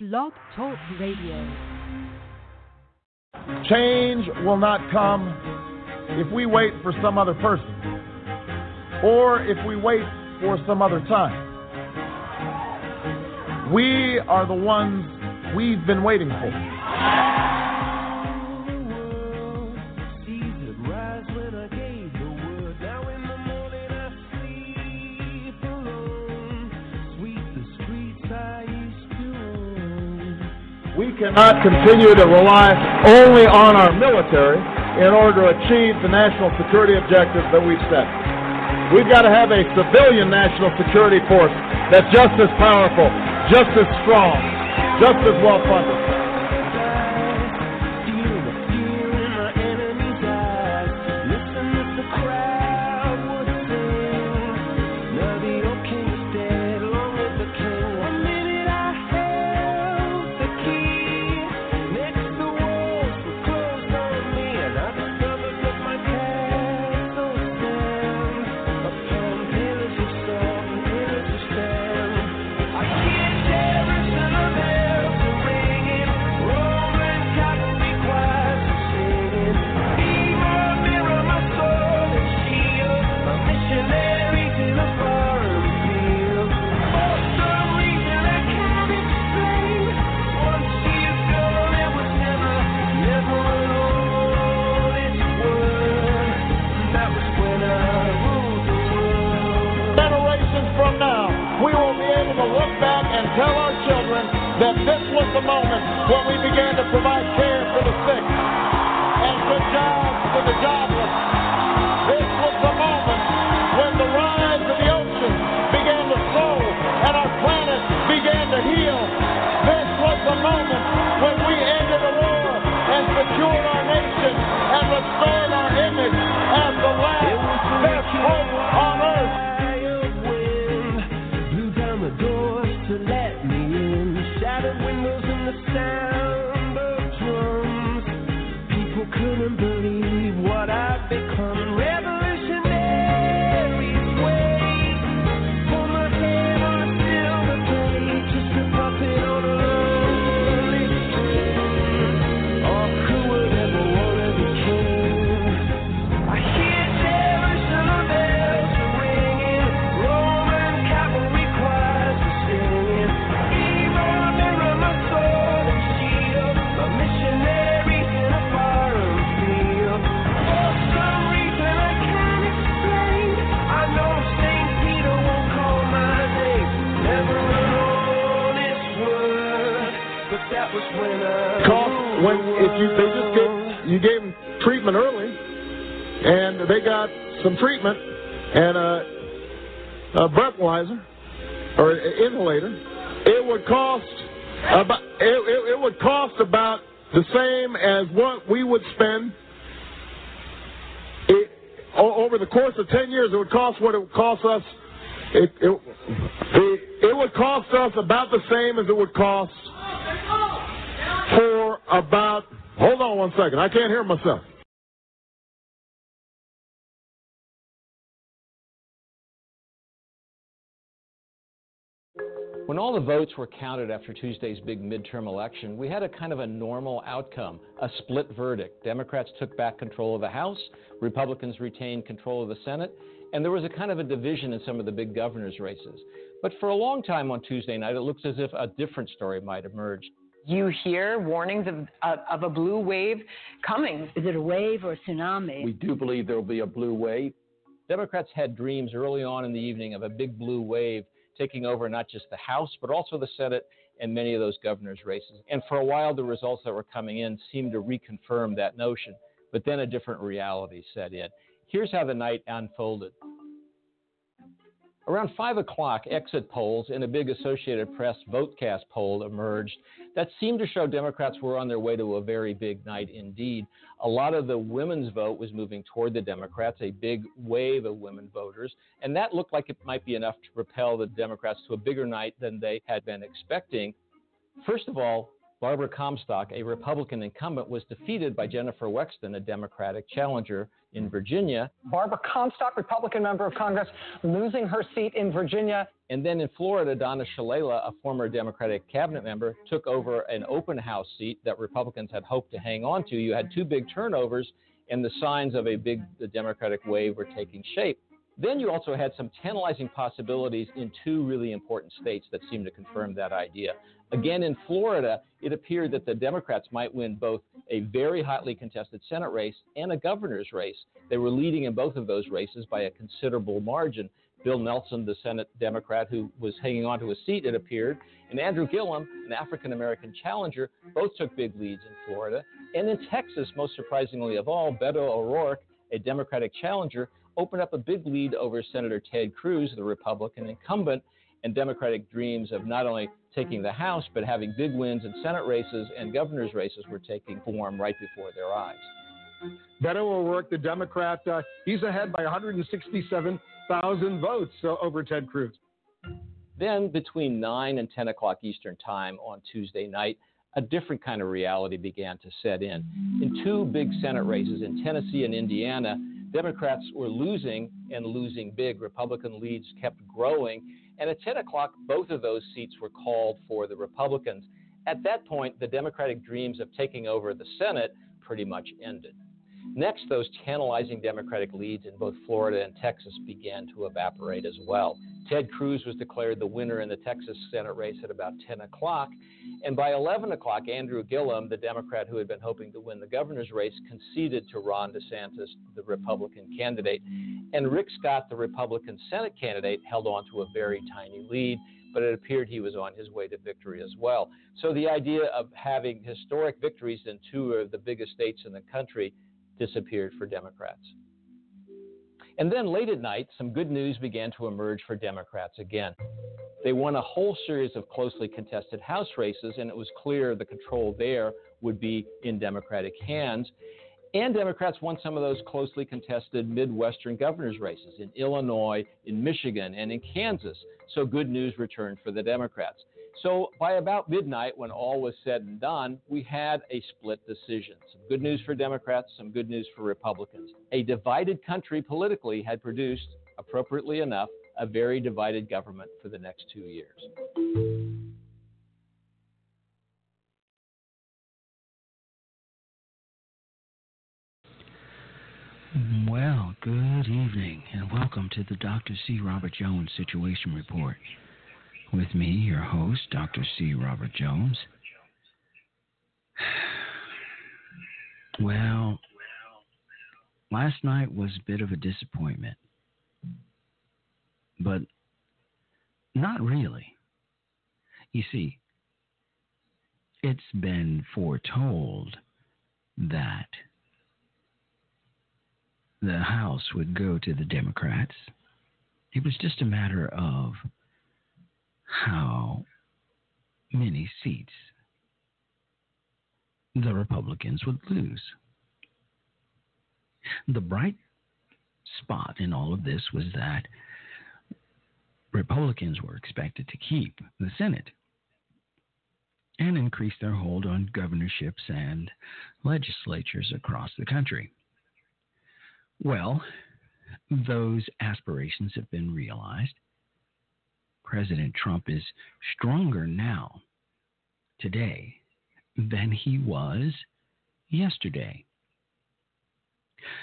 Blog Talk Radio. Change will not come if we wait for some other person or if we wait for some other time. We are the ones we've been waiting for. We cannot continue to rely only on our military in order to achieve the national security objectives that we've set. We've got to have a civilian national security force that's just as powerful, just as strong, just as well funded. Would cost about it, it, it would cost about the same as what we would spend it, over the course of 10 years it would cost what it would cost us it, it, it would cost us about the same as it would cost for about. Hold on one second. I can't hear myself. When all the votes were counted after Tuesday's big midterm election, we had a kind of a normal outcome, a split verdict. Democrats took back control of the House, Republicans retained control of the Senate, and there was a kind of a division in some of the big governor's races. But for a long time on Tuesday night, it looks as if a different story might emerge. You hear warnings of, of, of a blue wave coming. Is it a wave or a tsunami? We do believe there will be a blue wave. Democrats had dreams early on in the evening of a big blue wave taking over not just the House, but also the Senate and many of those governor's races. And for a while, the results that were coming in seemed to reconfirm that notion. But then a different reality set in. Here's how the night unfolded. Around 5 o'clock, exit polls and a big Associated Press VoteCast poll emerged that seemed to show Democrats were on their way to a very big night indeed. A lot of the women's vote was moving toward the Democrats, a big wave of women voters, and that looked like it might be enough to propel the Democrats to a bigger night than they had been expecting. First of all, Barbara Comstock, a Republican incumbent, was defeated by Jennifer Wexton, a Democratic challenger in Virginia. Barbara Comstock, Republican member of Congress, losing her seat in Virginia. And then in Florida, Donna Shalala, a former Democratic cabinet member, took over an open house seat that Republicans had hoped to hang on to. You had two big turnovers, and the signs of a big Democratic wave were taking shape. Then you also had some tantalizing possibilities in two really important states that seemed to confirm that idea. Again, in Florida, it appeared that the Democrats might win both a very hotly contested Senate race and a governor's race. They were leading in both of those races by a considerable margin. Bill Nelson, the Senate Democrat who was hanging on to a seat, it appeared, and Andrew Gillum, an African American challenger, both took big leads in Florida. And in Texas, most surprisingly of all, Beto O'Rourke, a Democratic challenger, opened up a big lead over Senator Ted Cruz, the Republican incumbent, and Democratic dreams of not only taking the House, but having big wins in Senate races and governor's races were taking form right before their eyes. Beto O'Rourke, the Democrat, uh, he's ahead by 167,000 votes uh, over Ted Cruz. Then, between 9 and 10 o'clock Eastern Time on Tuesday night, a different kind of reality began to set in. In two big Senate races in Tennessee and Indiana, Democrats were losing and losing big. Republican leads kept growing. And at 10 o'clock, both of those seats were called for the Republicans. At that point, the Democratic dreams of taking over the Senate pretty much ended. Next, those tantalizing Democratic leads in both Florida and Texas began to evaporate as well. Ted Cruz was declared the winner in the Texas Senate race at about 10 o'clock. And by 11 o'clock, Andrew Gillum, the Democrat who had been hoping to win the governor's race, conceded to Ron DeSantis, the Republican candidate. And Rick Scott, the Republican Senate candidate, held on to a very tiny lead, but it appeared he was on his way to victory as well. So the idea of having historic victories in two of the biggest states in the country disappeared for Democrats. And then late at night, some good news began to emerge for Democrats again. They won a whole series of closely contested House races, and it was clear the control there would be in Democratic hands. And Democrats won some of those closely contested Midwestern governor's races in Illinois, in Michigan, and in Kansas. So good news returned for the Democrats. So by about midnight, when all was said and done, we had a split decision. Some good news for Democrats, some good news for Republicans. A divided country politically had produced, appropriately enough, a very divided government for the next two years. Well, good evening, and welcome to the Dr. C. Robert Jones Situation Report. With me, your host, Dr. C. Robert Jones. Well, last night was a bit of a disappointment, but not really. You see, it's been foretold that the House would go to the Democrats. It was just a matter of how many seats the Republicans would lose. The bright spot in all of this was that Republicans were expected to keep the Senate and increase their hold on governorships and legislatures across the country. Well, those aspirations have been realized. President Trump is stronger now, today, than he was yesterday.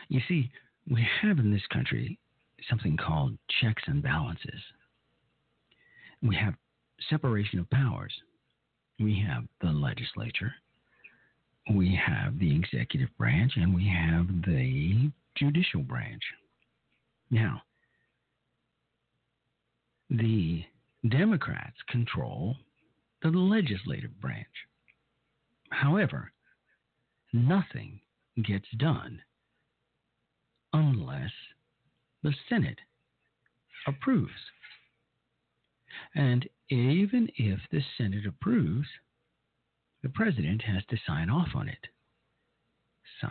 You see, we have in this country something called checks and balances. We have separation of powers. We have the legislature, we have the executive branch, and we have the judicial branch. Now, the Democrats control the legislative branch. However, nothing gets done unless the Senate approves. And even if the Senate approves, the president has to sign off on it. So,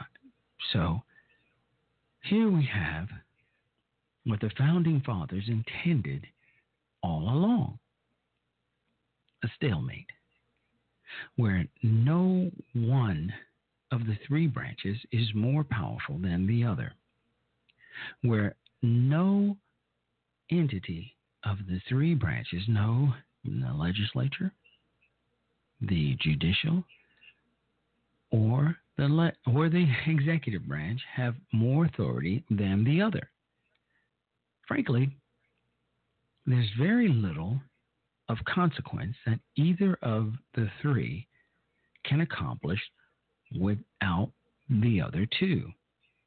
so here we have what the founding fathers intended all along a stalemate, where no one of the three branches is more powerful than the other, where no entity of the three branches, no the legislature, the judicial, or the le- or the executive branch have more authority than the other. Frankly, there's very little of consequence that either of the three can accomplish without the other two,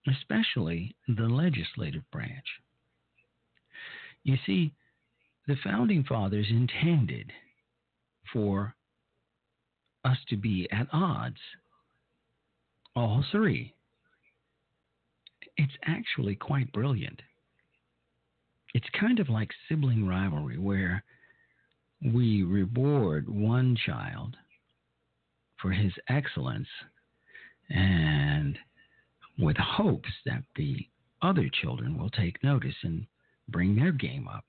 especially the legislative branch. You see, the founding fathers intended for us to be at odds, all three. It's actually quite brilliant. It's kind of like sibling rivalry, where we reward one child for his excellence and with hopes that the other children will take notice and bring their game up.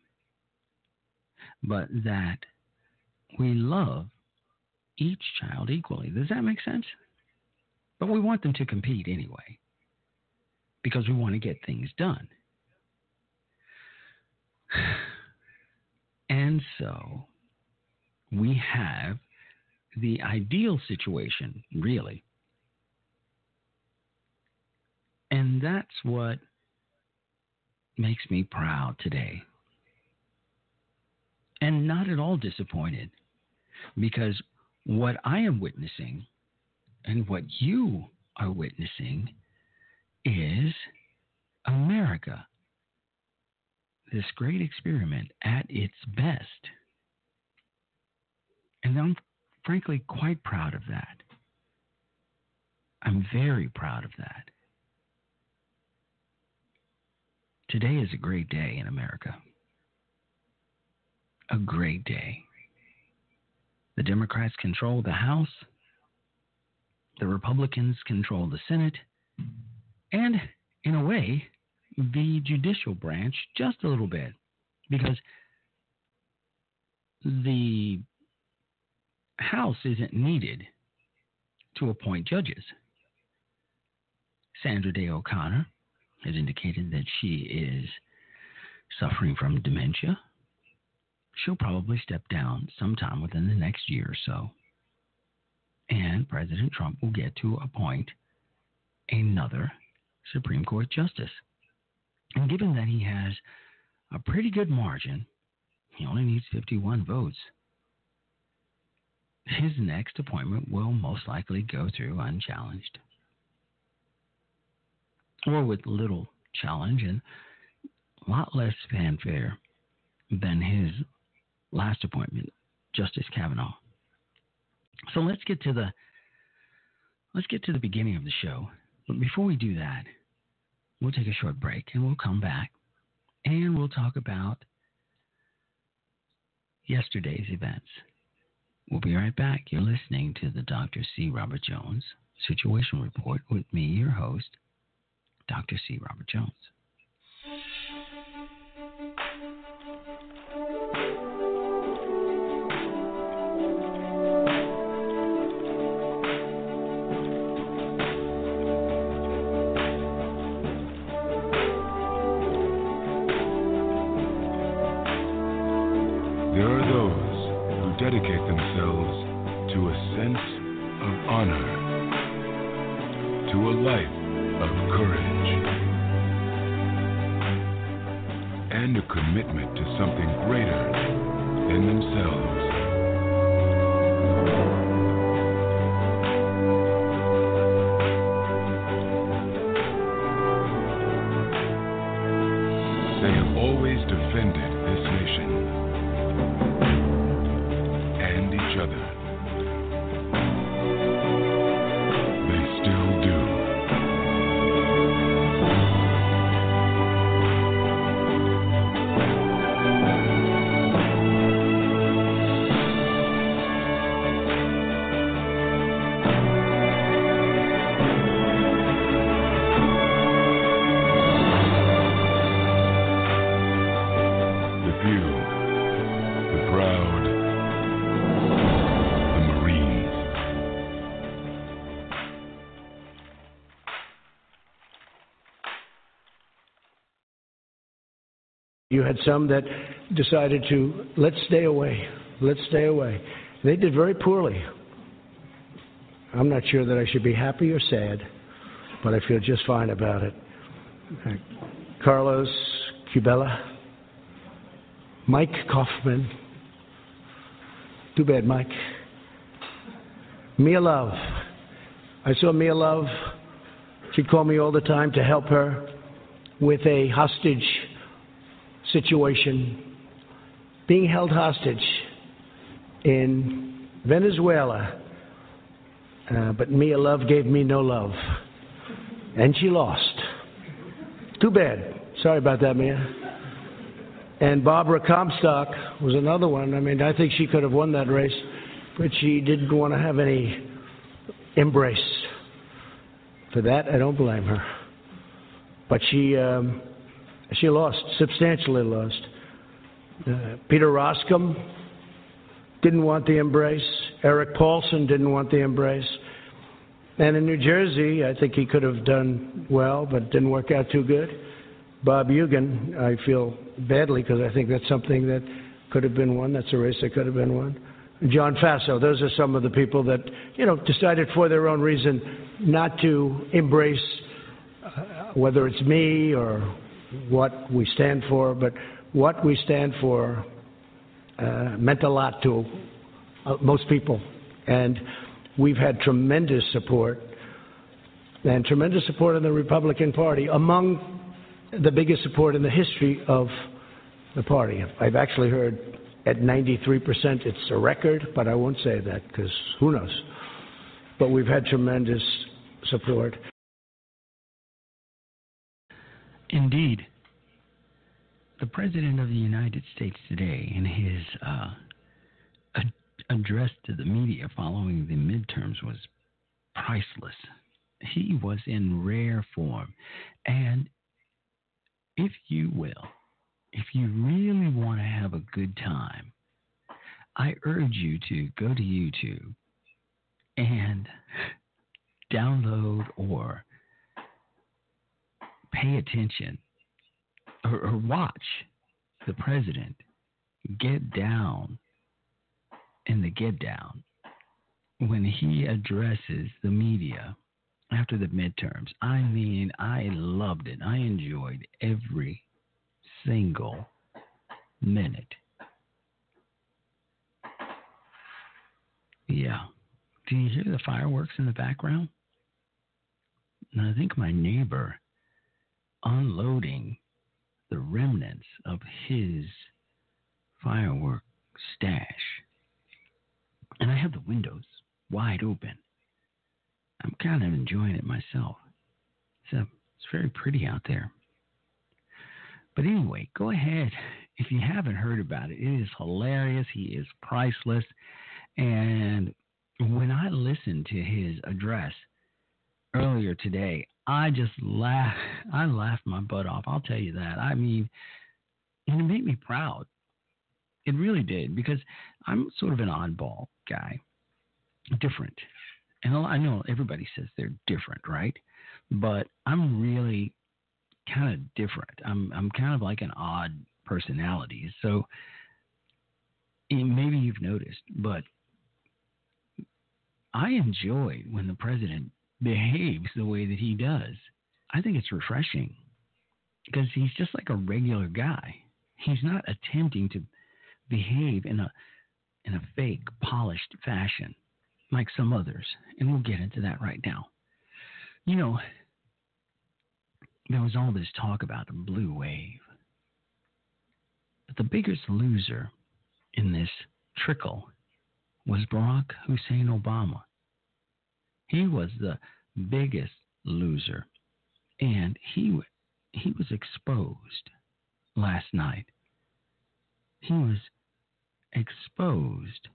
But that we love each child equally. Does that make sense? But we want them to compete anyway because we want to get things done. And so we have the ideal situation, really. And that's what makes me proud today. And not at all disappointed because what I am witnessing and what you are witnessing is America. This great experiment at its best. And I'm frankly quite proud of that. I'm very proud of that. Today is a great day in America. A great day. The Democrats control the House, the Republicans control the Senate, and in a way, the judicial branch just a little bit. Because the House isn't needed to appoint judges. Sandra Day O'Connor has indicated that she is suffering from dementia. She'll probably step down sometime within the next year or so. And President Trump will get to appoint another Supreme Court justice. And given that he has a pretty good margin, he only needs 51 votes. His next appointment will most likely go through unchallenged or with little challenge and a lot less fanfare than his last appointment, Justice Kavanaugh. So let's get to the let's get to the beginning of the show. But before we do that, we'll take a short break and we'll come back and we'll talk about yesterday's events. We'll be right back. You're listening to the Dr. C. Robert Jones Situation Report with me, your host, Dr. C. Robert Jones. You had some that decided to let's stay away, let's stay away. They did very poorly. I'm not sure that I should be happy or sad, but I feel just fine about it. Carlos Curbelo, Mike Coffman. Too bad, Mike. Mia Love. I saw Mia Love. She'd call me all the time to help her with a hostage situation, being held hostage in Venezuela. Uh, but Mia Love gave me no love. And she lost. Too bad. Sorry about that, Mia. And Barbara Comstock was another one. I mean, I think she could have won that race, but she didn't want to have any embrace. For that, I don't blame her. But she um, she lost, substantially lost. Uh, Peter Roskam didn't want the embrace. Erik Paulsen didn't want the embrace. And in New Jersey, I think he could have done well, but didn't work out too good. Bob Hugin, I feel badly because I think that's something that could have been won. That's a race that could have been won. John Faso, those are some of the people that, you know, decided for their own reason not to embrace uh, whether it's me or what we stand for, but what we stand for uh, meant a lot to uh, most people. And we've had tremendous support and tremendous support in the Republican Party, among the biggest support in the history of the party. I've actually heard at 93% it's a record, but I won't say that because who knows. But we've had tremendous support. Indeed. The President of the United States today, in his uh, ad- address to the media following the midterms, was priceless. He was in rare form. And if you will, if you really want to have a good time, I urge you to go to YouTube and download or pay attention or, or watch the president get down in the get down when he addresses the media after the midterms. I mean, I loved it. I enjoyed every single minute. Yeah. Do you hear the fireworks in the background? And I think my neighbor unloading the remnants of his firework stash. And I have the windows wide open. I'm kind of enjoying it myself. So it's very pretty out there. But anyway, go ahead. If you haven't heard about it, it is hilarious. He is priceless. And when I listened to his address earlier today, I just laugh. I laughed my butt off. I'll tell you that. I mean, it made me proud. It really did because I'm sort of an oddball guy, different. And I know everybody says they're different, right? But I'm really kind of different. I'm I'm kind of like an odd personality. So maybe you've noticed, but I enjoy when the president behaves the way that he does. I think it's refreshing because he's just like a regular guy. He's not attempting to behave in a in a fake, polished fashion like some others, and we'll get into that right now. You know, there was all this talk about the blue wave. But the biggest loser in this trickle was Barack Hussein Obama. He was the biggest loser, and he he was exposed last night. He was exposed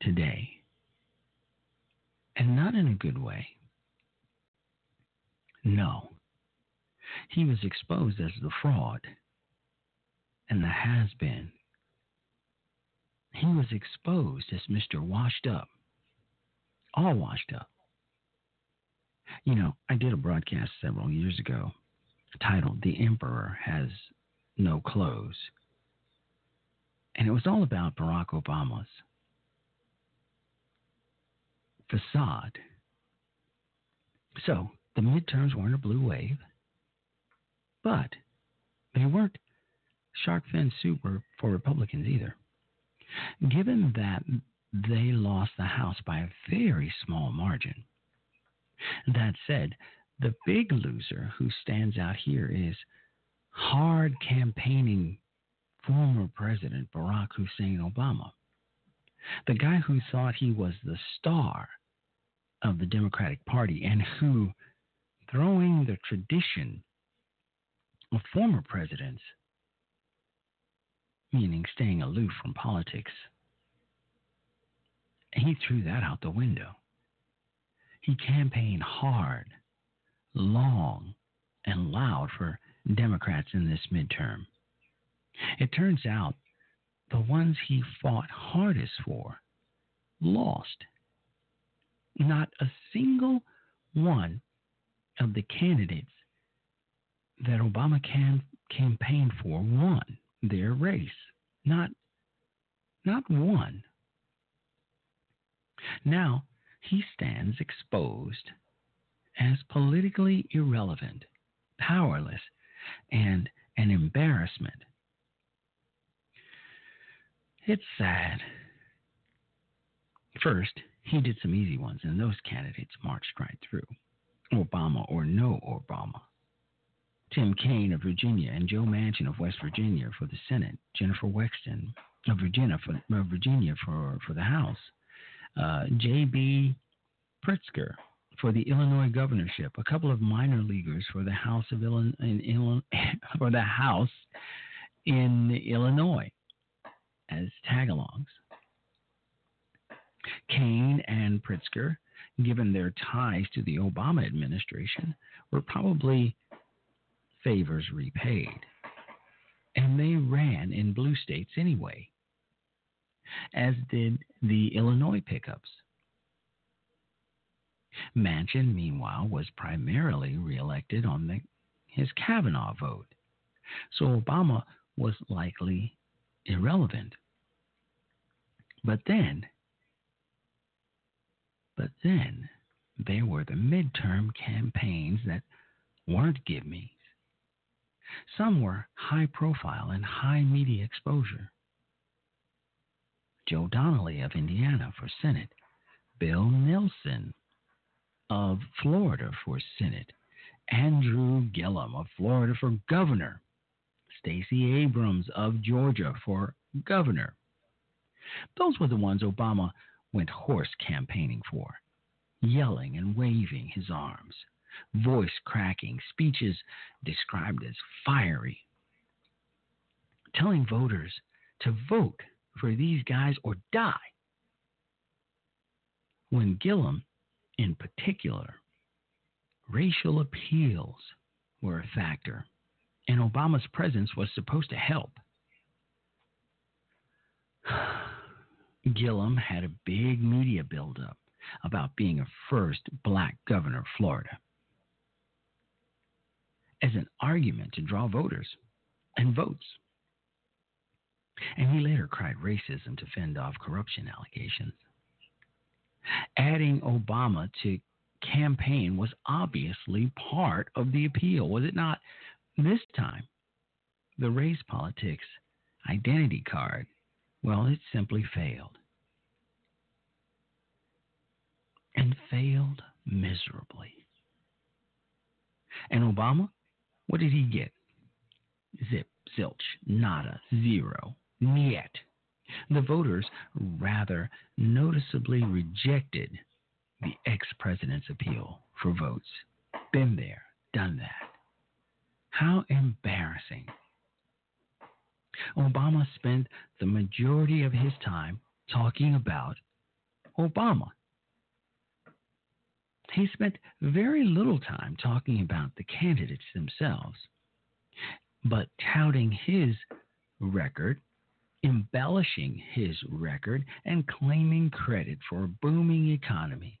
today, and not in a good way. No, he was exposed as the fraud and the has been. He was exposed as Mr. Washed Up all washed up. You know, I did a broadcast several years ago titled The Emperor Has no clothes. And it was all about Barack Obama's facade. So the midterms weren't a blue wave, but they weren't shark fin soup for Republicans either. Given that they lost the House by a very small margin, that said, the big loser who stands out here is hard campaigning former President Barack Hussein Obama, the guy who thought he was the star of the Democratic Party and who, throwing the tradition of former presidents, meaning staying aloof from politics, he threw that out the window. He campaigned hard, long, and loud for Democrats in this midterm. It turns out the ones he fought hardest for lost. Not a single one of the candidates that Obama campaigned for won their race. Not, not one. Now he stands exposed as politically irrelevant, powerless, and an embarrassment. It's sad. First, he did some easy ones, and those candidates marched right through. Obama or no Obama. Tim Kaine of Virginia and Joe Manchin of West Virginia for the Senate. Jennifer Wexton of Virginia for, uh, Virginia for, for the House. Uh, J.B. Pritzker for the Illinois governorship. A couple of minor leaguers for the House of Illinois, in, for the House in Illinois as tagalongs. Kaine and Pritzker, given their ties to the Obama administration, were probably favors repaid. And they ran in blue states anyway, as did the Illinois pickups. Manchin, meanwhile, was primarily reelected on the, his Kavanaugh vote, so Obama was likely irrelevant. But then, but then there were the midterm campaigns that weren't give me's. Some were high profile and high media exposure. Joe Donnelly of Indiana for Senate, Bill Nelson of Florida for Senate, Andrew Gillum of Florida for governor, Stacey Abrams of Georgia for governor. Those were the ones Obama went hoarse campaigning for, yelling and waving his arms, voice cracking, speeches described as fiery, telling voters to vote for these guys or die. When Gillum, in particular, racial appeals were a factor and Obama's presence was supposed to help. Gillum had a big media buildup about being a first black governor of Florida as an argument to draw voters and votes. And he later cried racism to fend off corruption allegations. Adding Obama to campaign was obviously part of the appeal, was it not? This time, the race politics identity card, well, it simply failed. And failed miserably. And Obama, what did he get? Zip, zilch, nada, zero, niet. The voters rather noticeably rejected the ex president's appeal for votes. Been there, done that. How embarrassing. Obama spent the majority of his time talking about Obama. He spent very little time talking about the candidates themselves, but touting his record, embellishing his record, and claiming credit for a booming economy.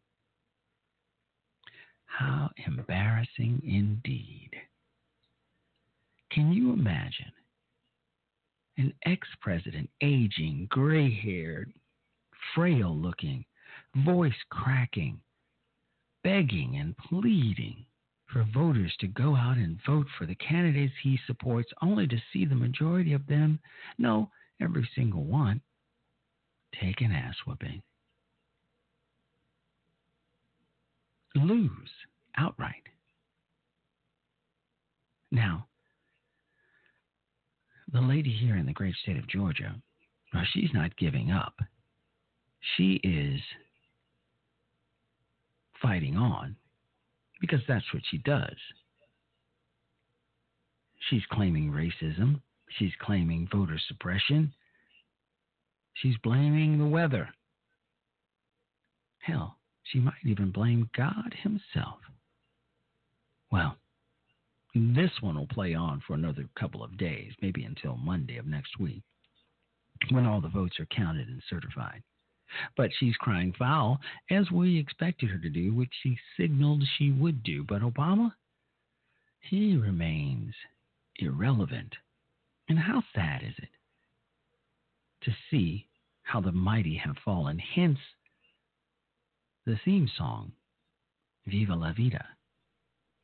How embarrassing indeed. Can you imagine An ex president, aging, gray haired, frail looking, voice cracking, begging and pleading for voters to go out and vote for the candidates he supports, only to see the majority of them, no, every single one, take an ass whipping. Lose outright. Now, the lady here in the great state of Georgia, well, she's not giving up. She is fighting on because that's what she does. She's claiming racism. She's claiming voter suppression. She's blaming the weather. Hell, she might even blame God Himself. Well, this one will play on for another couple of days, maybe until Monday of next week, when all the votes are counted and certified. But she's crying foul, as we expected her to do, which she signaled she would do. But Obama, he remains irrelevant. And how sad is it to see how the mighty have fallen? Hence the theme song, Viva la Vida,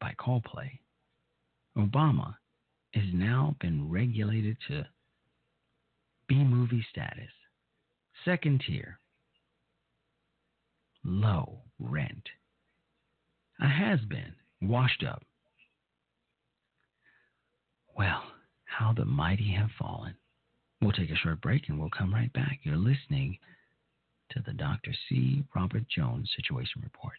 by Coldplay. Obama has now been regulated to B movie status, second tier, low rent, a has been, washed up. Well, how the mighty have fallen. We'll take a short break and we'll come right back. You're listening to the Dr. C. Robert Jones Situation Report.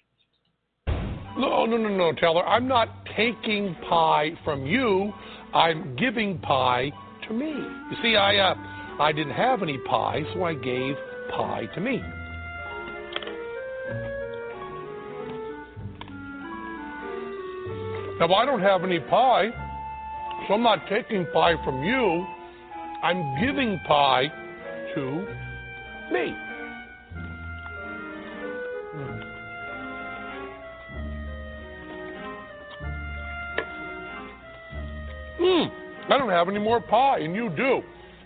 No, no, no, no, Teller. I'm not taking pie from you. I'm giving pie to me. You see, I uh, I didn't have any pie, so I gave pie to me. Now I don't have any pie, so I'm not taking pie from you. I'm giving pie to me. Hmm, I don't have any more pie, and you do.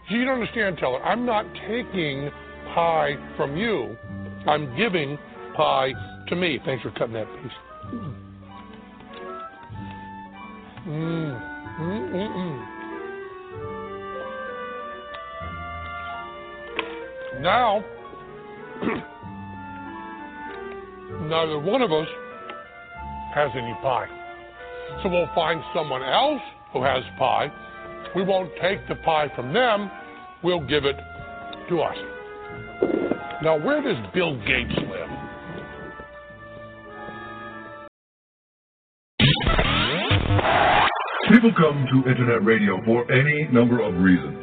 So you don't understand, Teller. I'm not taking pie from you. I'm giving pie to me. Thanks for cutting that piece. Mm. Mm, mm, mm. Now, neither one of us has any pie. So we'll find someone else who has pie. We won't take the pie from them, we'll give it to us. Now, where does Bill Gates People come to internet radio for any number of reasons.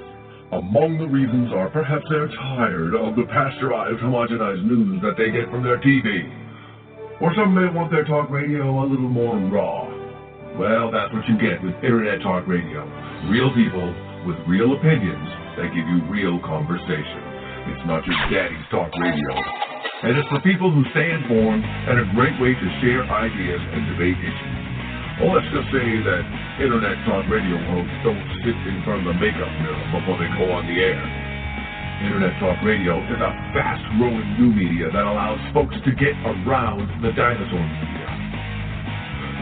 Among the reasons are perhaps they're tired of the pasteurized, homogenized news that they get from their TV. Or some may want their talk radio a little more raw. Well, that's what you get with Internet Talk Radio. Real people with real opinions that give you real conversation. It's not your daddy's talk radio. And it's for people who stay informed and a great way to share ideas and debate issues. Well, let's just say that Internet Talk Radio hosts don't sit in front of the makeup mirror before they go on the air. Internet Talk Radio is a fast-growing new media that allows folks to get around the dinosaur media.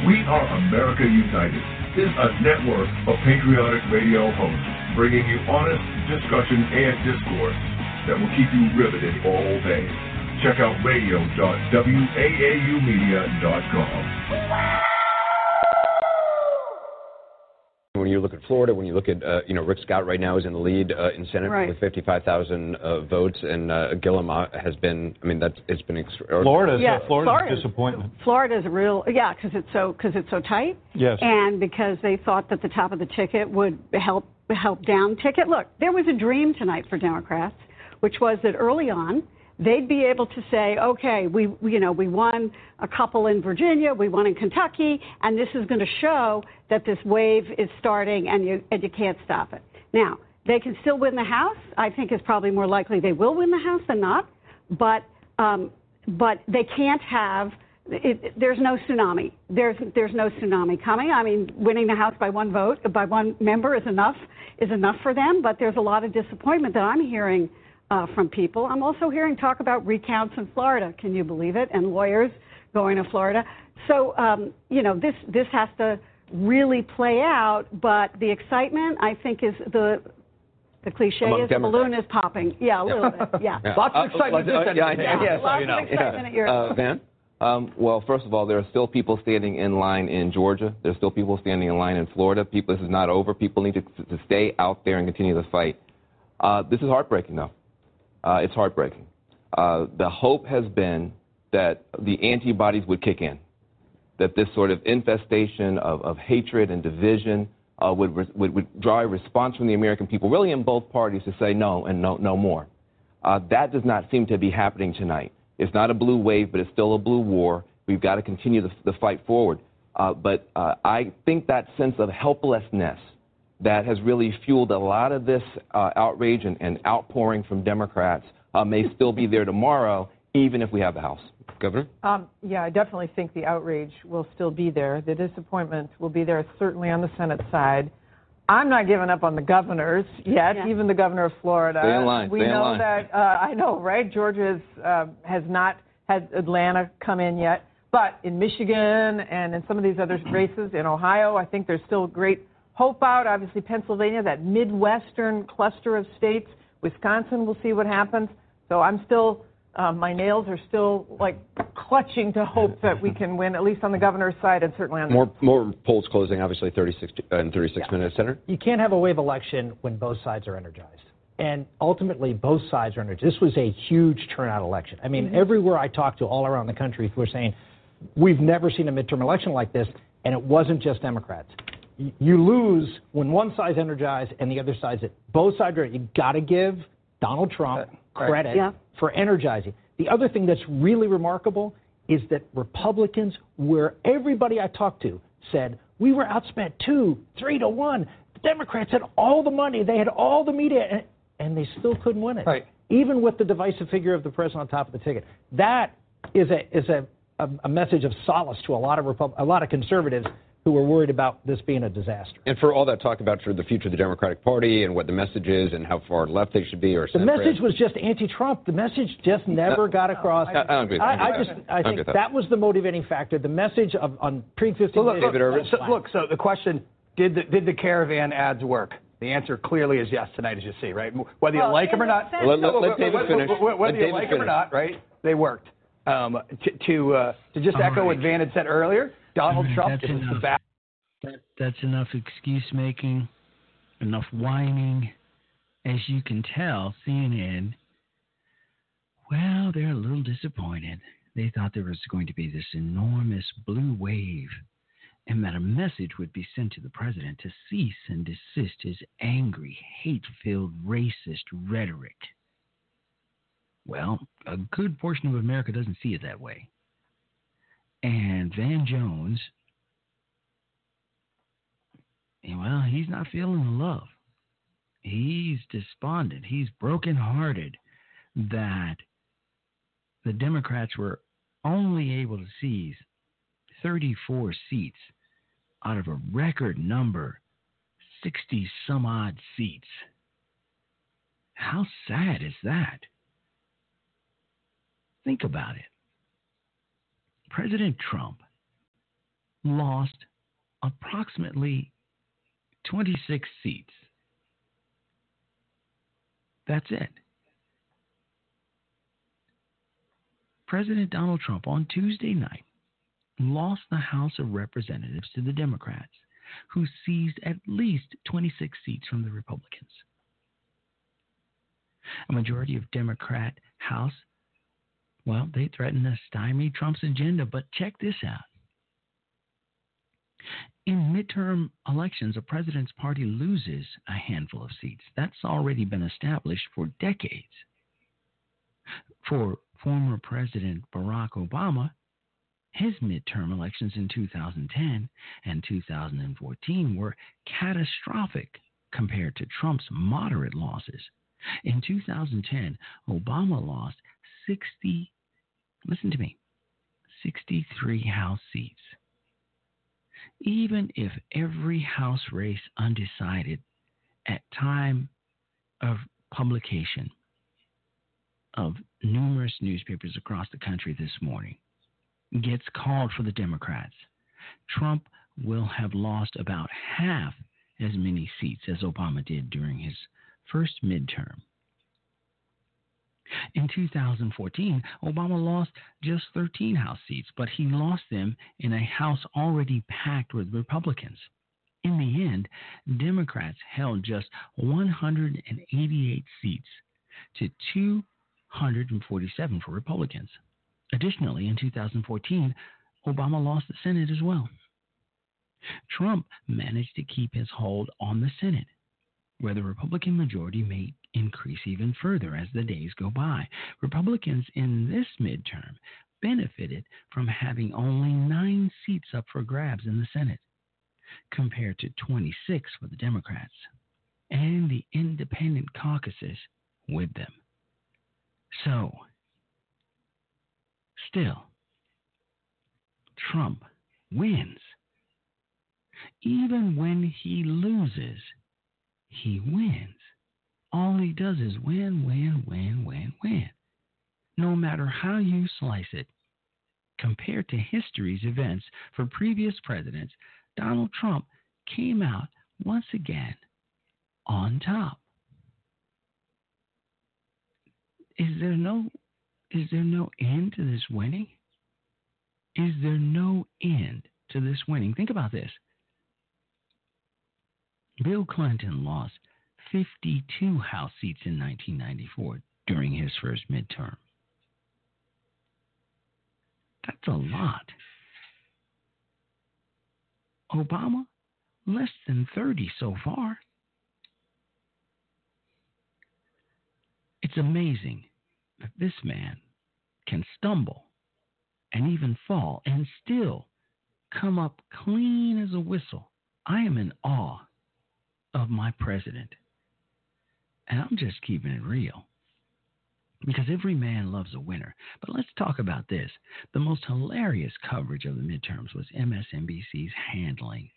We Are America United is a network of patriotic radio hosts bringing you honest discussion and discourse that will keep you riveted all day. Check out radio.waaumedia.com. When you look at Florida, when you look at, uh, you know, Rick Scott right now is in the lead uh, in Senate Right. with 55,000 uh, votes, and uh, Gillum uh, has been, I mean, that's, it's been extra- Florida's- Yeah, Florida's a Florida's- disappointment. Florida's a real yeah because it's so because it's so tight. Yes. And because they thought that the top of the ticket would help help down ticket. Look, there was a dream tonight for Democrats, which was that early on they'd be able to say, okay, we you know we won a couple in Virginia, we won in Kentucky, and this is going to show that this wave is starting and you and you can't stop it. Now they can still win the House. I think it's probably more likely they will win the House than not, but um, but they can't have it, there's no tsunami. There's there's no tsunami coming. I mean, winning the House by one vote by one member is enough is enough for them. But there's a lot of disappointment that I'm hearing uh, from people. I'm also hearing talk about recounts in Florida. Can you believe it? And lawyers going to Florida. So um, you know this this has to really play out. But the excitement, I think, is the the cliche Among is the Democrats. balloon is popping. Yeah, a little bit. Yeah. Lots of excitement this end yeah, of the yeah, yeah, Lots you know. of excitement at your Uh, Van? Um, well, first of all, there are still people standing in line in Georgia. There's still people standing in line in Florida. People, this is not over. People need to, to stay out there and continue the fight. Uh, this is heartbreaking, though. Uh, it's heartbreaking. Uh, the hope has been that the antibodies would kick in, that this sort of infestation of, of hatred and division uh, would, re- would, would draw a response from the American people, really in both parties, to say no and no, no more. Uh, that does not seem to be happening tonight. It's not a blue wave, but it's still a blue war. We've got to continue the, the fight forward. Uh, but uh, I think that sense of helplessness that has really fueled a lot of this uh, outrage and, and outpouring from Democrats uh, may still be there tomorrow, even if we have the House. Governor? Um, yeah, I definitely think the outrage will still be there. The disappointment will be there, certainly on the Senate side. I'm not giving up on the governors yet, even the governor of Florida. Stay in line, We stay in know line. that, uh, I know, right? Georgia has, uh, has not had Atlanta come in yet. But in Michigan and in some of these other races, in Ohio, I think there's still great hope out. Obviously, Pennsylvania, that Midwestern cluster of states. Wisconsin, we'll see what happens. So I'm still, uh, my nails are still like clutching to hope that we can win, at least on the governor's side and certainly on the More more polls closing, obviously 36 uh, in 36 minutes, Senator. You can't have a wave election when both sides are energized. And ultimately, both sides are energized. This was a huge turnout election. I mean, Mhm. everywhere I talked to all around the country were saying, we've never seen a midterm election like this, and it wasn't just Democrats. Y- You lose when one side's energized and the other side's it. Both sides are. You got to give Donald Trump right. credit Yeah. for energizing. The other thing that's really remarkable is that Republicans, where everybody I talked to said we were outspent two, three to one. The Democrats had all the money, they had all the media, and, and they still couldn't win it. Right. Even with the divisive figure of the president on top of the ticket. That is a is a, a, a message of solace to a lot of Repub- a lot of conservatives who were worried about this being a disaster. And for all that talk about sort of the future of the Democratic Party and what the message is and how far left they should be, or The message was just anti-Trump. The message just never No. got across. I- I don't agree with I, that. I just, I I think that. that was the motivating factor. The message of on pre-existing. So look, vision- look, That's so- look, So the question, did the, did the caravan ads work? The answer clearly is yes tonight, as you see, right? Whether you Well, like them or not. Let- let- let David finish. wh- wh- Whether Let you David like them or not, right? They worked. Um, to to, uh, to just All echo right. what Van had said earlier, Donald Trump that's is the back. That, that's enough excuse making, enough whining. As you can tell, CNN, well, they're a little disappointed. They thought there was going to be this enormous blue wave and that a message would be sent to the president to cease and desist his angry, hate filled, racist rhetoric. Well, a good portion of America doesn't see it that way. And Van Jones, well, he's not feeling love. He's despondent. He's brokenhearted that the Democrats were only able to seize 34 seats out of a record number, 60 some odd seats. How sad is that? Think about it. President Trump lost approximately 26 seats. That's it. President Donald Trump on Tuesday night lost the House of Representatives to the Democrats, who seized at least 26 seats from the Republicans. A majority of Democrat House, well, they threaten to stymie Trump's agenda, but check this out. In midterm elections, a president's party loses a handful of seats. That's already been established for decades. For former President Barack Obama, his midterm elections in 2010 and 2014 were catastrophic compared to Trump's moderate losses. In 2010, Obama lost 60, listen to me, 63 House seats. Even if every House race undecided at time of publication of numerous newspapers across the country this morning gets called for the Democrats, Trump will have lost about half as many seats as Obama did during his first midterm. In 2014, Obama lost just 13 House seats, but he lost them in a House already packed with Republicans. In the end, Democrats held just 188 seats to 247 for Republicans. Additionally, in 2014, Obama lost the Senate as well. Trump managed to keep his hold on the Senate, where the Republican majority may increase even further as the days go by. Republicans in this midterm benefited from having only nine seats up for grabs in the Senate, compared to 26 for the Democrats, and the independent caucuses with them. So, still, Trump wins. Even when he loses, he wins. All he does is win, win, win, win, win. No matter how you slice it. Compared to history's events for previous presidents, Donald Trump came out once again on top. Is there no is there no end to this winning? Is there no end to this winning? Think about this. Bill Clinton lost 52 House seats in 1994 during his first midterm. That's a lot. Obama, less than 30 so far. It's amazing that this man can stumble and even fall and still come up clean as a whistle. I am in awe of my president. And I'm just keeping it real. Because every man loves a winner. But let's talk about this. The most hilarious coverage of the midterms was MSNBC's handling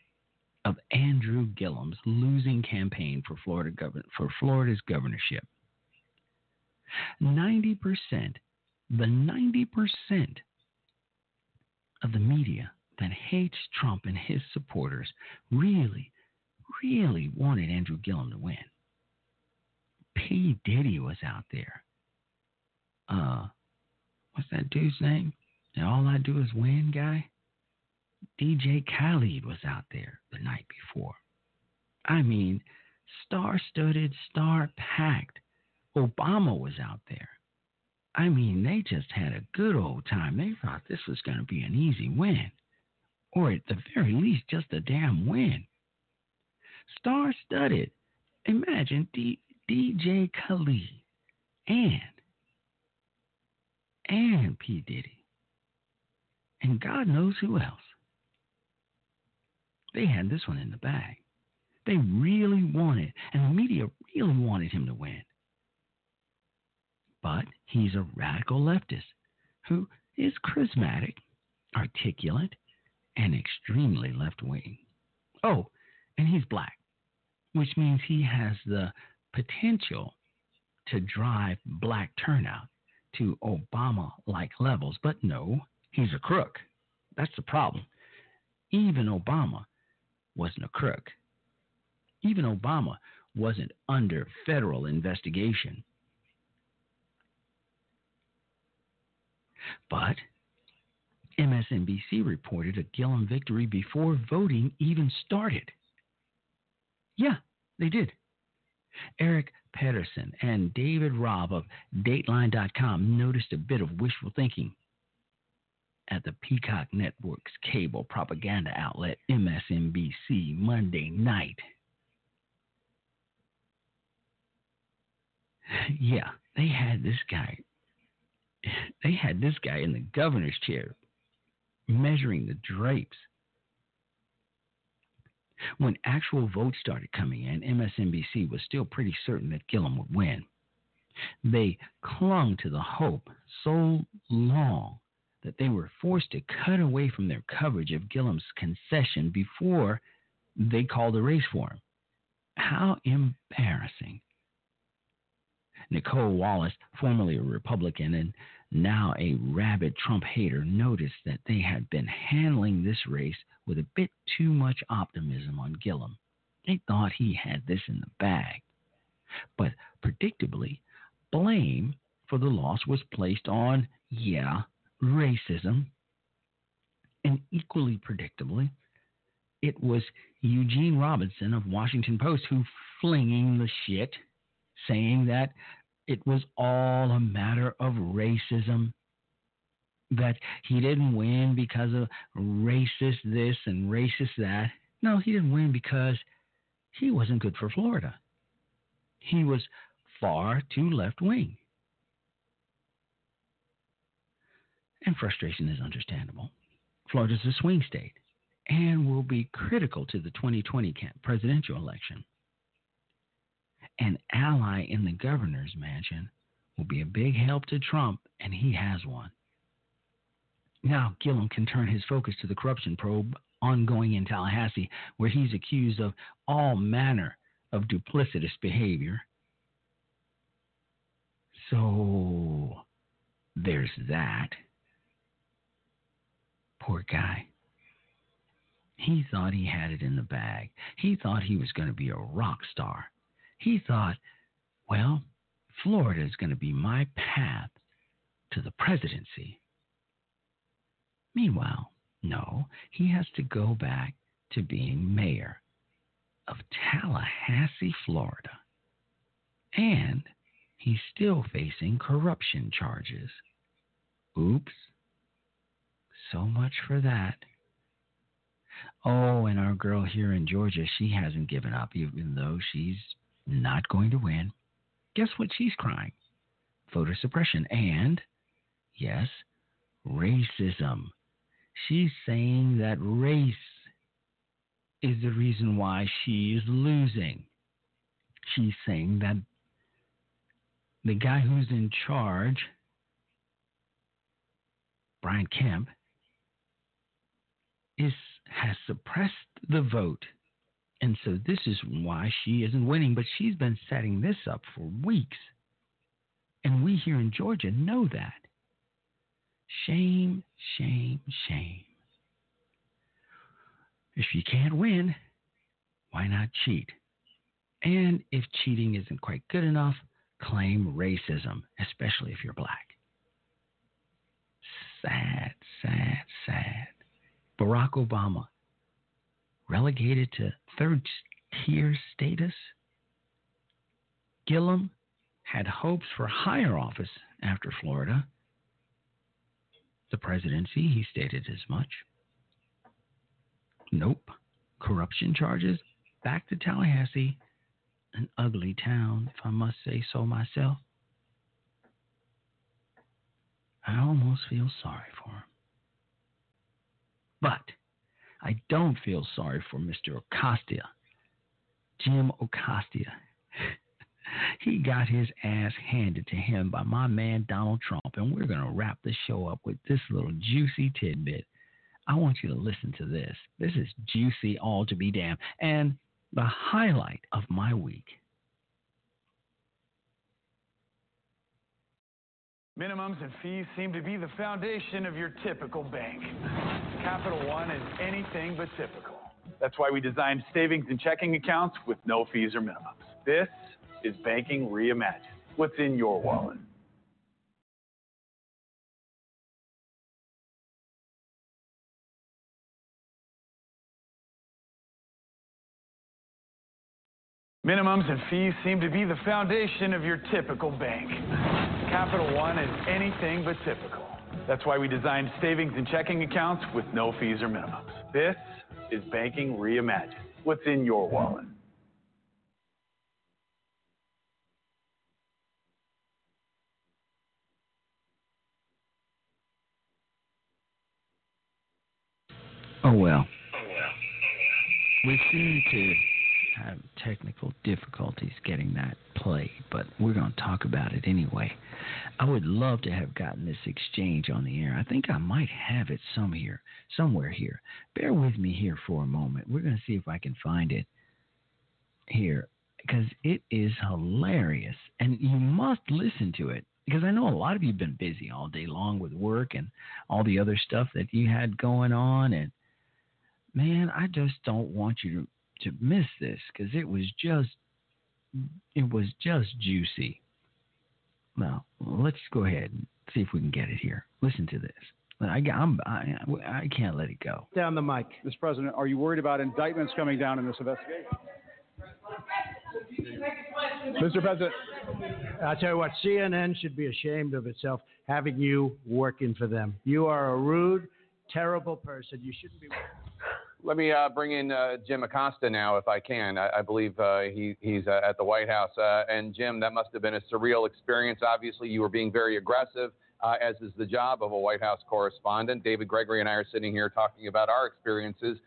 of Andrew Gillum's losing campaign for Florida govern- for Florida's governorship. 90%, the 90% of the media that hates Trump and his supporters really, really wanted Andrew Gillum to win. P. Diddy was out there. Uh, what's that dude's name? And all I do is win guy? DJ Khaled was out there the night before. I mean, star studded, star packed. Obama was out there. I mean, they just had a good old time. They thought this was going to be an easy win, or at the very least, just a damn win. Star studded. Imagine D- DJ Khaled and and P Diddy and God knows who else. They had this one in the bag. They really wanted, and the media really wanted him to win. But he's a radical leftist who is charismatic, articulate, and extremely left wing. Oh, and he's black, which means he has the potential to drive black turnout to Obama like levels. But no, he's a crook. That's the problem. Even Obama wasn't a crook. Even Obama wasn't under federal investigation. But MSNBC reported a Gillum victory before voting even started. Yeah, they did. Erik Pedersen and David Robb of Deadline.com noticed a bit of wishful thinking at the Peacock Network's cable propaganda outlet MSNBC Monday night. Yeah, they had this guy. They had this guy in the governor's chair measuring the drapes. When actual votes started coming in, MSNBC was still pretty certain that Gillum would win. They clung to the hope so long that they were forced to cut away from their coverage of Gillum's concession before they called a race for him. How embarrassing. Nicolle Wallace, formerly a Republican and now a rabid Trump hater, noticed that they had been handling this race with a bit too much optimism on Gillum. They thought he had this in the bag. But predictably, blame for the loss was placed on, yeah, racism. And equally predictably, it was Eugene Robinson of Washington Post who flinging the shit, saying that it was all a matter of racism. That he didn't win because of racist this and racist that. No, he didn't win because he wasn't good for Florida. He was far too left wing. And frustration is understandable. Florida's a swing state and will be critical to the 2020 presidential election. An ally in the governor's mansion will be a big help to Trump, and he has one. Now, Gillum can turn his focus to the corruption probe ongoing in Tallahassee, where he's accused of all manner of duplicitous behavior. So, there's that. Poor guy. He thought he had it in the bag. He thought he was going to be a rock star. He thought, well, Florida is going to be my path to the presidency. Meanwhile, no, he has to go back to being mayor of Tallahassee, Florida. And he's still facing corruption charges. Oops. So much for that. Oh, and our girl here in Georgia, she hasn't given up, even though she's not going to win. Guess what she's crying? Voter suppression and, yes, racism. She's saying that race is the reason why she is losing. She's saying that the guy who's in charge, Brian Kemp, is has suppressed the vote. And so this is why she isn't winning, but she's been setting this up for weeks. And we here in Georgia know that. Shame, shame, shame. If you can't win, why not cheat? And if cheating isn't quite good enough, claim racism, especially if you're black. Sad, sad, sad. Barack Obama relegated to third tier status. Gillum had hopes for higher office after Florida. The presidency, he stated as much. Nope. Corruption charges back to Tallahassee, an ugly town, if I must say so myself. I almost feel sorry for him. But I don't feel sorry for Mr. Acosta, Jim Acosta. he got his ass handed to him by my man Donald Trump, and we're going to wrap the show up with this little juicy tidbit. I want you to listen to this. This is juicy all to be damned, and the highlight of my week. Minimums and fees seem to be the foundation of your typical bank. Capital One is anything but typical. That's why we designed savings and checking accounts with no fees or minimums. This is banking reimagined. What's in your wallet? Minimums and fees seem to be the foundation of your typical bank. Capital One is anything but typical. That's why we designed savings and checking accounts with no fees or minimums. This is banking reimagined. What's in your wallet? Oh well. We seem to have technical difficulties getting that played, but we're going to talk about it anyway. I would love to have gotten this exchange on the air. I think I might have it some here, somewhere here. Bear with me here for a moment. We're going to see if I can find it here because it is hilarious and you must listen to it because I know a lot of you have been busy all day long with work and all the other stuff that you had going on and man, I just don't want you to to miss this because it was just it was just juicy. Well, let's go ahead and see if we can get it here. Listen to this. I, I'm, I, I can't let it go. Down the mic. Mr. President, are you worried about indictments coming down in this investigation? Mr. President. I'll tell you what, CNN should be ashamed of itself having you working for them. You are a rude, terrible person. You shouldn't be. Let me uh, bring in uh, Jim Acosta now, if I can. I, I believe uh, he, he's uh, at the White House. Uh, and Jim, that must have been a surreal experience. Obviously, you were being very aggressive, uh, as is the job of a White House correspondent. David Gregory and I are sitting here talking about our experiences.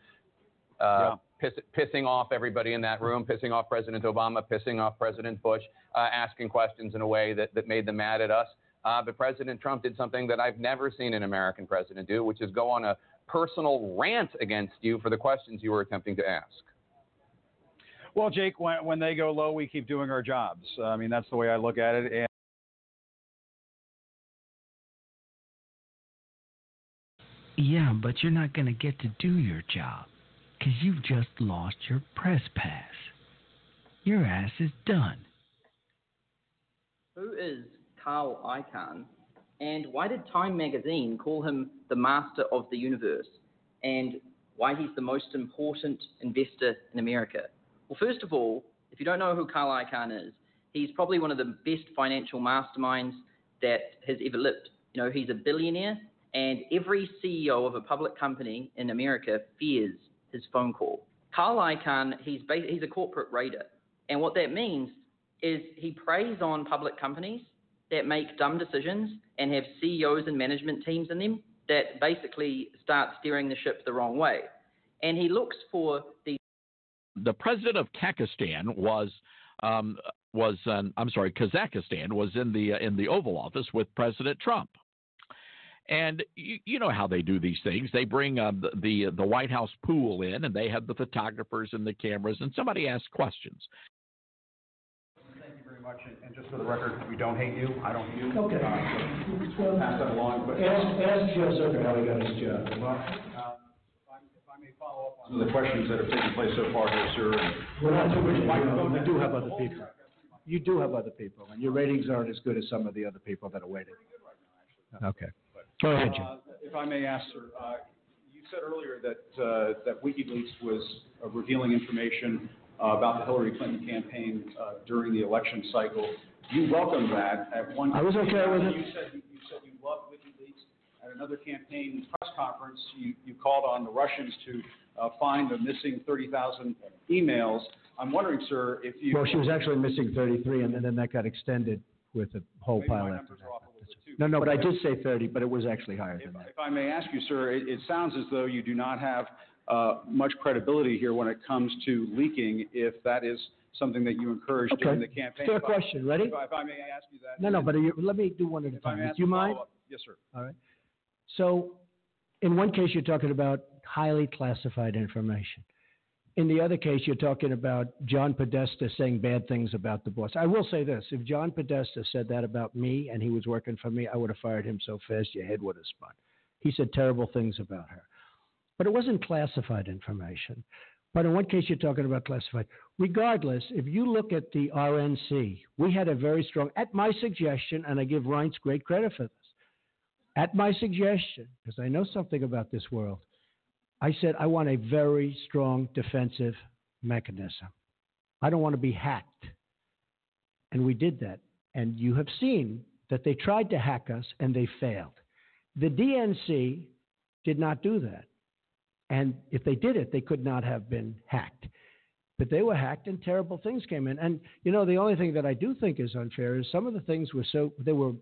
Uh, piss, pissing off everybody in that room, pissing off President Obama, pissing off President Bush, uh, asking questions in a way that, that made them mad at us. Uh, but President Trump did something that I've never seen an American president do, which is go on a personal rant against you for the questions you were attempting to ask. Well, Jake, when, when they go low, we keep doing our jobs. I mean, that's the way I look at it. And Yeah, but you're not going to get to do your job because you've just lost your press pass. Your ass is done. Who is Carl Icahn, and why did Time magazine call him the master of the universe, and why he's the most important investor in America? Well, first of all, if you don't know who Carl Icahn is, he's probably one of the best financial masterminds that has ever lived. You know, he's a billionaire, and every CEO of a public company in America fears his phone call. Carl Icahn, he's, he's a corporate raider. And what that means is he preys on public companies that make dumb decisions and have CEOs and management teams in them that basically start steering the ship the wrong way. And he looks for the the president of Kakistan was um, was I'm sorry, Kazakhstan was in the uh, in the Oval Office with President Trump. And you, you know how they do these things. They bring uh, the, the the White House pool in, and they have the photographers and the cameras, and somebody asks questions. Thank you very much. And, and just for the record, we don't hate you. I don't hate you. Okay. Uh, so pass that along. But Ask, ask Joe Zucker how he got his job. Well, uh, if I, if I may follow up on some of the questions that have taken place so far here, sir. and- We're not too much- Microphone. You do have other people. You do have other people, and your ratings aren't as good as some of the other people that are waiting. Okay. Go ahead, Jim. Uh, If I may ask, sir, uh, you said earlier that, uh, that WikiLeaks was uh, revealing information uh, about the Hillary Clinton campaign uh, during the election cycle. You welcomed that at one. I was okay with it. You said, you said you loved WikiLeaks. At another campaign press conference, you, you called on the Russians to uh, find the missing 30,000 emails. I'm wondering, sir, if you. Well, she was actually missing 33, and then that got extended with a whole pile after numbers are off a little bit too. No, no, but I did say 30, but it was actually higher than that. If I may ask you, sir, it, it sounds as though you do not have Uh, much credibility here when it comes to leaking, if that is something that you encouraged Okay. during the campaign. Fair If I- question. Ready? If I, if I may ask you that. No, no, but you, let me do one at a I time. Do you mind? Yes, sir. All right. So, in one case, you're talking about highly classified information. In the other case, you're talking about John Podesta saying bad things about the boss. I will say this if John Podesta said that about me and he was working for me, I would have fired him so fast your head would have spun. He said terrible things about her. But it wasn't classified information. But in one case, you're talking about classified. Regardless, if you look at the RNC, we had a very strong, at my suggestion, and I give Reince great credit for this, at my suggestion, because I know something about this world, I said I want a very strong defensive mechanism. I don't want to be hacked. And we did that. And you have seen that they tried to hack us and they failed. The DNC did not do that. And if they did it, they could not have been hacked. But they were hacked and terrible things came in. And, you know, the only thing that I do think is unfair is some of the things were so, they were,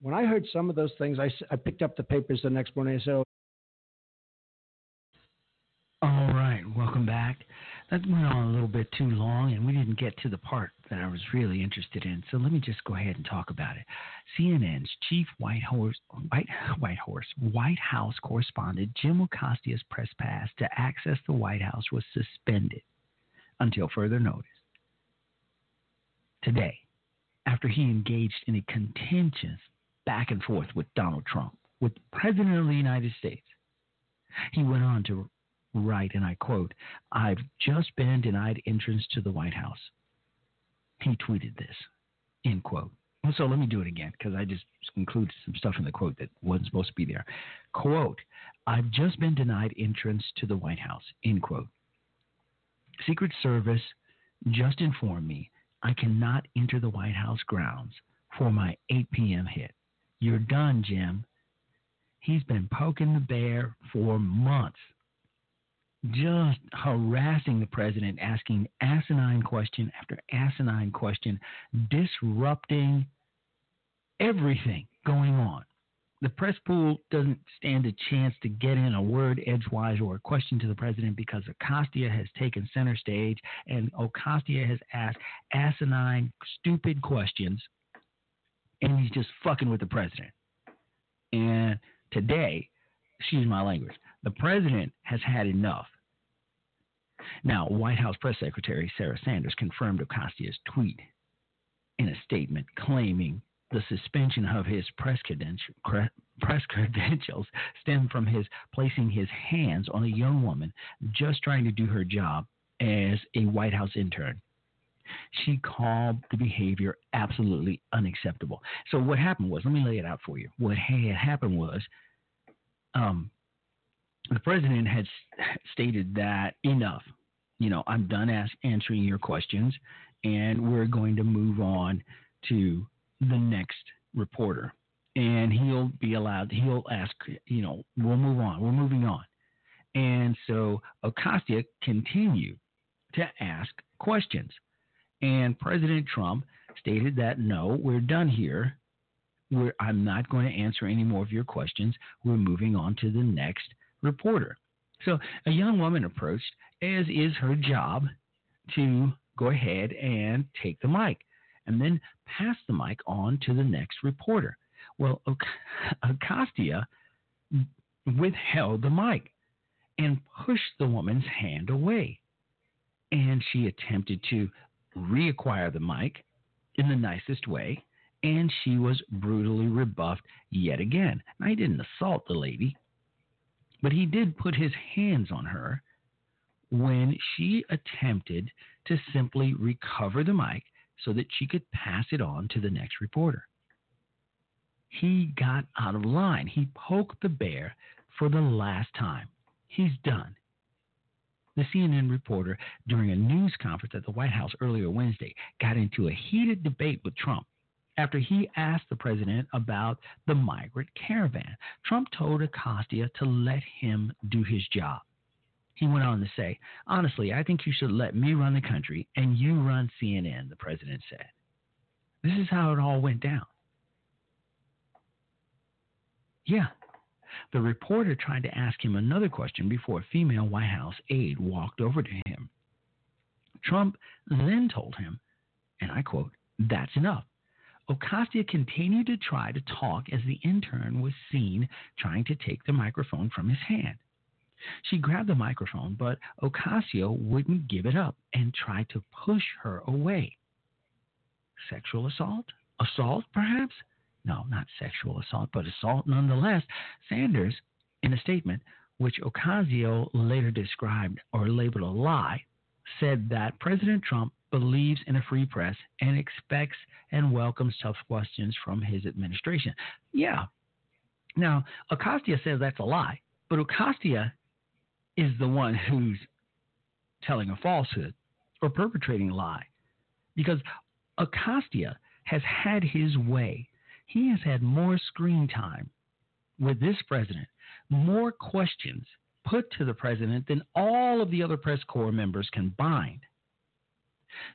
when I heard some of those things, I, I picked up the papers the next morning and said, All right, welcome back. That went on a little bit too long, and we didn't get to the part that I was really interested in. So let me just go ahead and talk about it. CNN's chief White Horse, White, White Horse, White House correspondent Jim Acosta's press pass to access the White House was suspended until further notice. Today, after he engaged in a contentious back and forth with Donald Trump, with the President of the United States, he went on to write, and I quote, I've just been denied entrance to the White House. He tweeted this, end quote. So let me do it again because I just included some stuff in the quote that wasn't supposed to be there. Quote, I've just been denied entrance to the White House, end quote. Secret Service just informed me I cannot enter the White House grounds for my 8 p.m. hit. You're done, Jim. He's been poking the bear for months just harassing the president, asking asinine question after asinine question, disrupting everything going on. The press pool doesn't stand a chance to get in a word edgewise or a question to the president because Ocasio has taken center stage and Ocasio has asked asinine, stupid questions, and he's just fucking with the president. And today, excuse my language, the president has had enough. Now, White House Press Secretary Sarah Sanders confirmed Ocasio's tweet in a statement claiming the suspension of his press, credential, press credentials stemmed from his placing his hands on a young woman just trying to do her job as a White House intern. She called the behavior absolutely unacceptable. So what happened was, let me lay it out for you. What had happened was, um, the president had stated that enough. You know, I'm done as- answering your questions, and we're going to move on to the next reporter. And he'll be allowed, he'll ask, you know, we'll move on, we're moving on. And so Ocasio continued to ask questions. And President Trump stated that no, we're done here. We're, I'm not going to answer any more of your questions. We're moving on to the next reporter. So a young woman approached, as is her job, to go ahead and take the mic and then pass the mic on to the next reporter. Well, Ocasio withheld the mic and pushed the woman's hand away. And she attempted to reacquire the mic in the nicest way, and she was brutally rebuffed yet again. I didn't assault the lady, but he did put his hands on her when she attempted to simply recover the mic so that she could pass it on to the next reporter. He got out of line. He poked the bear for the last time. He's done. The CNN reporter, during a news conference at the White House earlier Wednesday, got into a heated debate with Trump after he asked the president about the migrant caravan. Trump told Acosta to let him do his job. He went on to say, Honestly, I think you should let me run the country and you run CNN, the president said. This is how it all went down. Yeah. The reporter tried to ask him another question before a female White House aide walked over to him. Trump then told him, and I quote, That's enough. Ocasio continued to try to talk as the intern was seen trying to take the microphone from his hand. She grabbed the microphone, but Ocasio wouldn't give it up and tried to push her away. Sexual assault? Assault, perhaps? No, not sexual assault, but assault nonetheless. Sanders, in a statement, which Ocasio later described or labeled a lie, said that President Trump believes in a free press and expects and welcomes tough questions from his administration. Yeah. Now, Ocasio says that's a lie, but Ocasio is the one who's telling a falsehood or perpetrating a lie because Ocasio has had his way. He has had more screen time with this president, more questions put to the president than all of the other press corps members combined.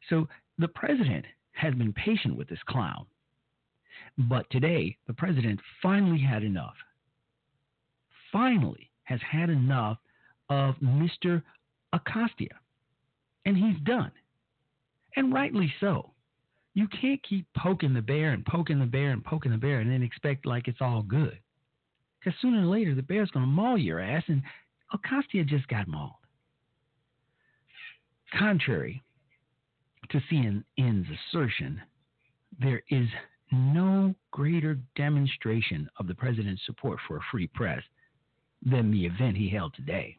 So the president has been patient with this clown. But today, the president finally had enough. Finally has had enough of Mr. Acostia. And he's done. And rightly so. You can't keep poking the bear and poking the bear and poking the bear and then expect like it's all good. Because sooner or later, the bear's going to maul your ass, and Acostia just got mauled. Contrary to CNN's assertion, there is no greater demonstration of the president's support for a free press than the event he held today.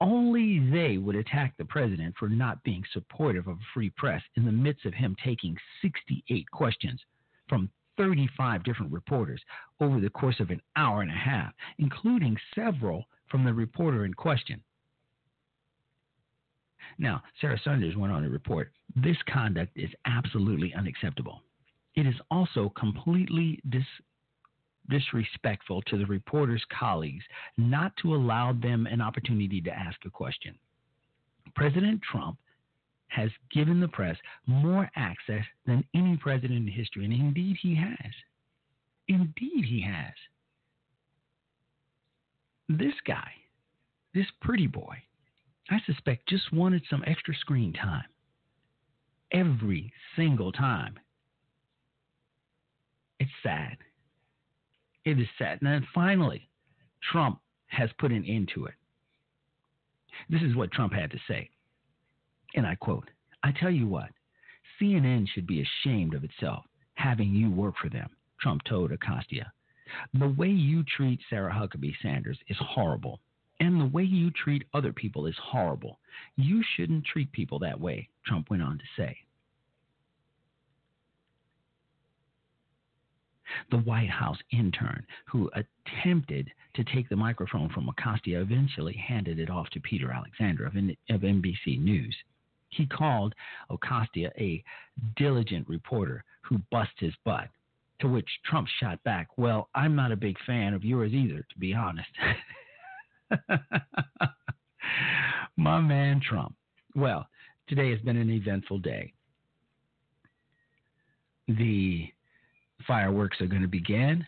Only they would attack the president for not being supportive of a free press in the midst of him taking 68 questions from 35 different reporters over the course of an hour and a half, including several from the reporter in question. Now, Sarah Sanders went on to report this conduct is absolutely unacceptable. It is also completely dis- disrespectful to the reporter's colleagues not to allow them an opportunity to ask a question. President Trump has given the press more access than any president in history, and indeed he has. Indeed he has. This guy, this pretty boy, I suspect just wanted some extra screen time. Every single time. It's sad. It is sad. And then finally, Trump has put an end to it. This is what Trump had to say. And I quote I tell you what, CNN should be ashamed of itself having you work for them, Trump told Acostia. The way you treat Sarah Huckabee Sanders is horrible. And the way you treat other people is horrible. You shouldn't treat people that way, Trump went on to say. The White House intern who attempted to take the microphone from Acostia eventually handed it off to Peter Alexander of, of NBC News. He called Acostia a diligent reporter who bust his butt. To which Trump shot back, Well, I'm not a big fan of yours either, to be honest. My man Trump. Well, today has been an eventful day. The fireworks are going to begin.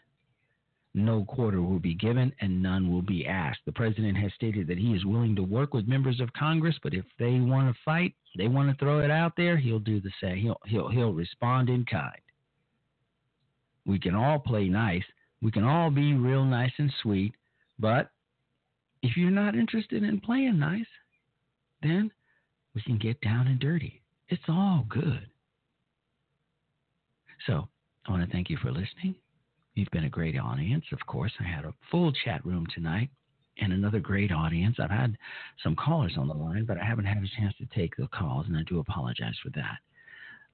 No quarter will be given and none will be asked. The president has stated that he is willing to work with members of Congress, but if they want to fight, they want to throw it out there, he'll do the same. He'll he'll he'll respond in kind. We can all play nice. We can all be real nice and sweet, but if you're not interested in playing nice, then we can get down and dirty. It's all good. So, I want to thank you for listening. You've been a great audience, of course. I had a full chat room tonight and another great audience. I've had some callers on the line, but I haven't had a chance to take the calls, and I do apologize for that.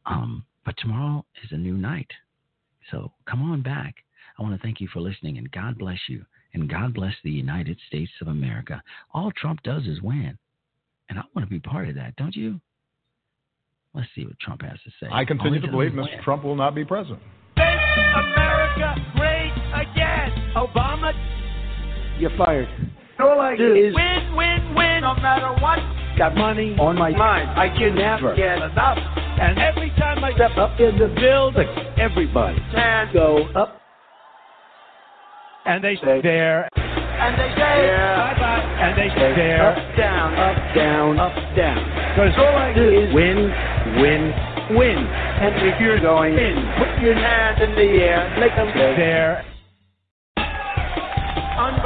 Um, but tomorrow is a new night. So come on back. I want to thank you for listening, and God bless you, and God bless the United States of America. All Trump does is win, and I want to be part of that, don't you? Let's see what Trump has to say. I continue to believe Mr. Trump will not be president. America great again. Obama, You're fired. all I do is win, win, win, no matter what. Got money on my mind. I can never Get enough. And every time I step up in the building. Everybody can go up. And they stay there. And they say bye bye. And they stay there. Up, down, up, down, up, down. Because all I do is win, win, win. And if you're going in, put your hands in the air, make them go there. Unbelievable.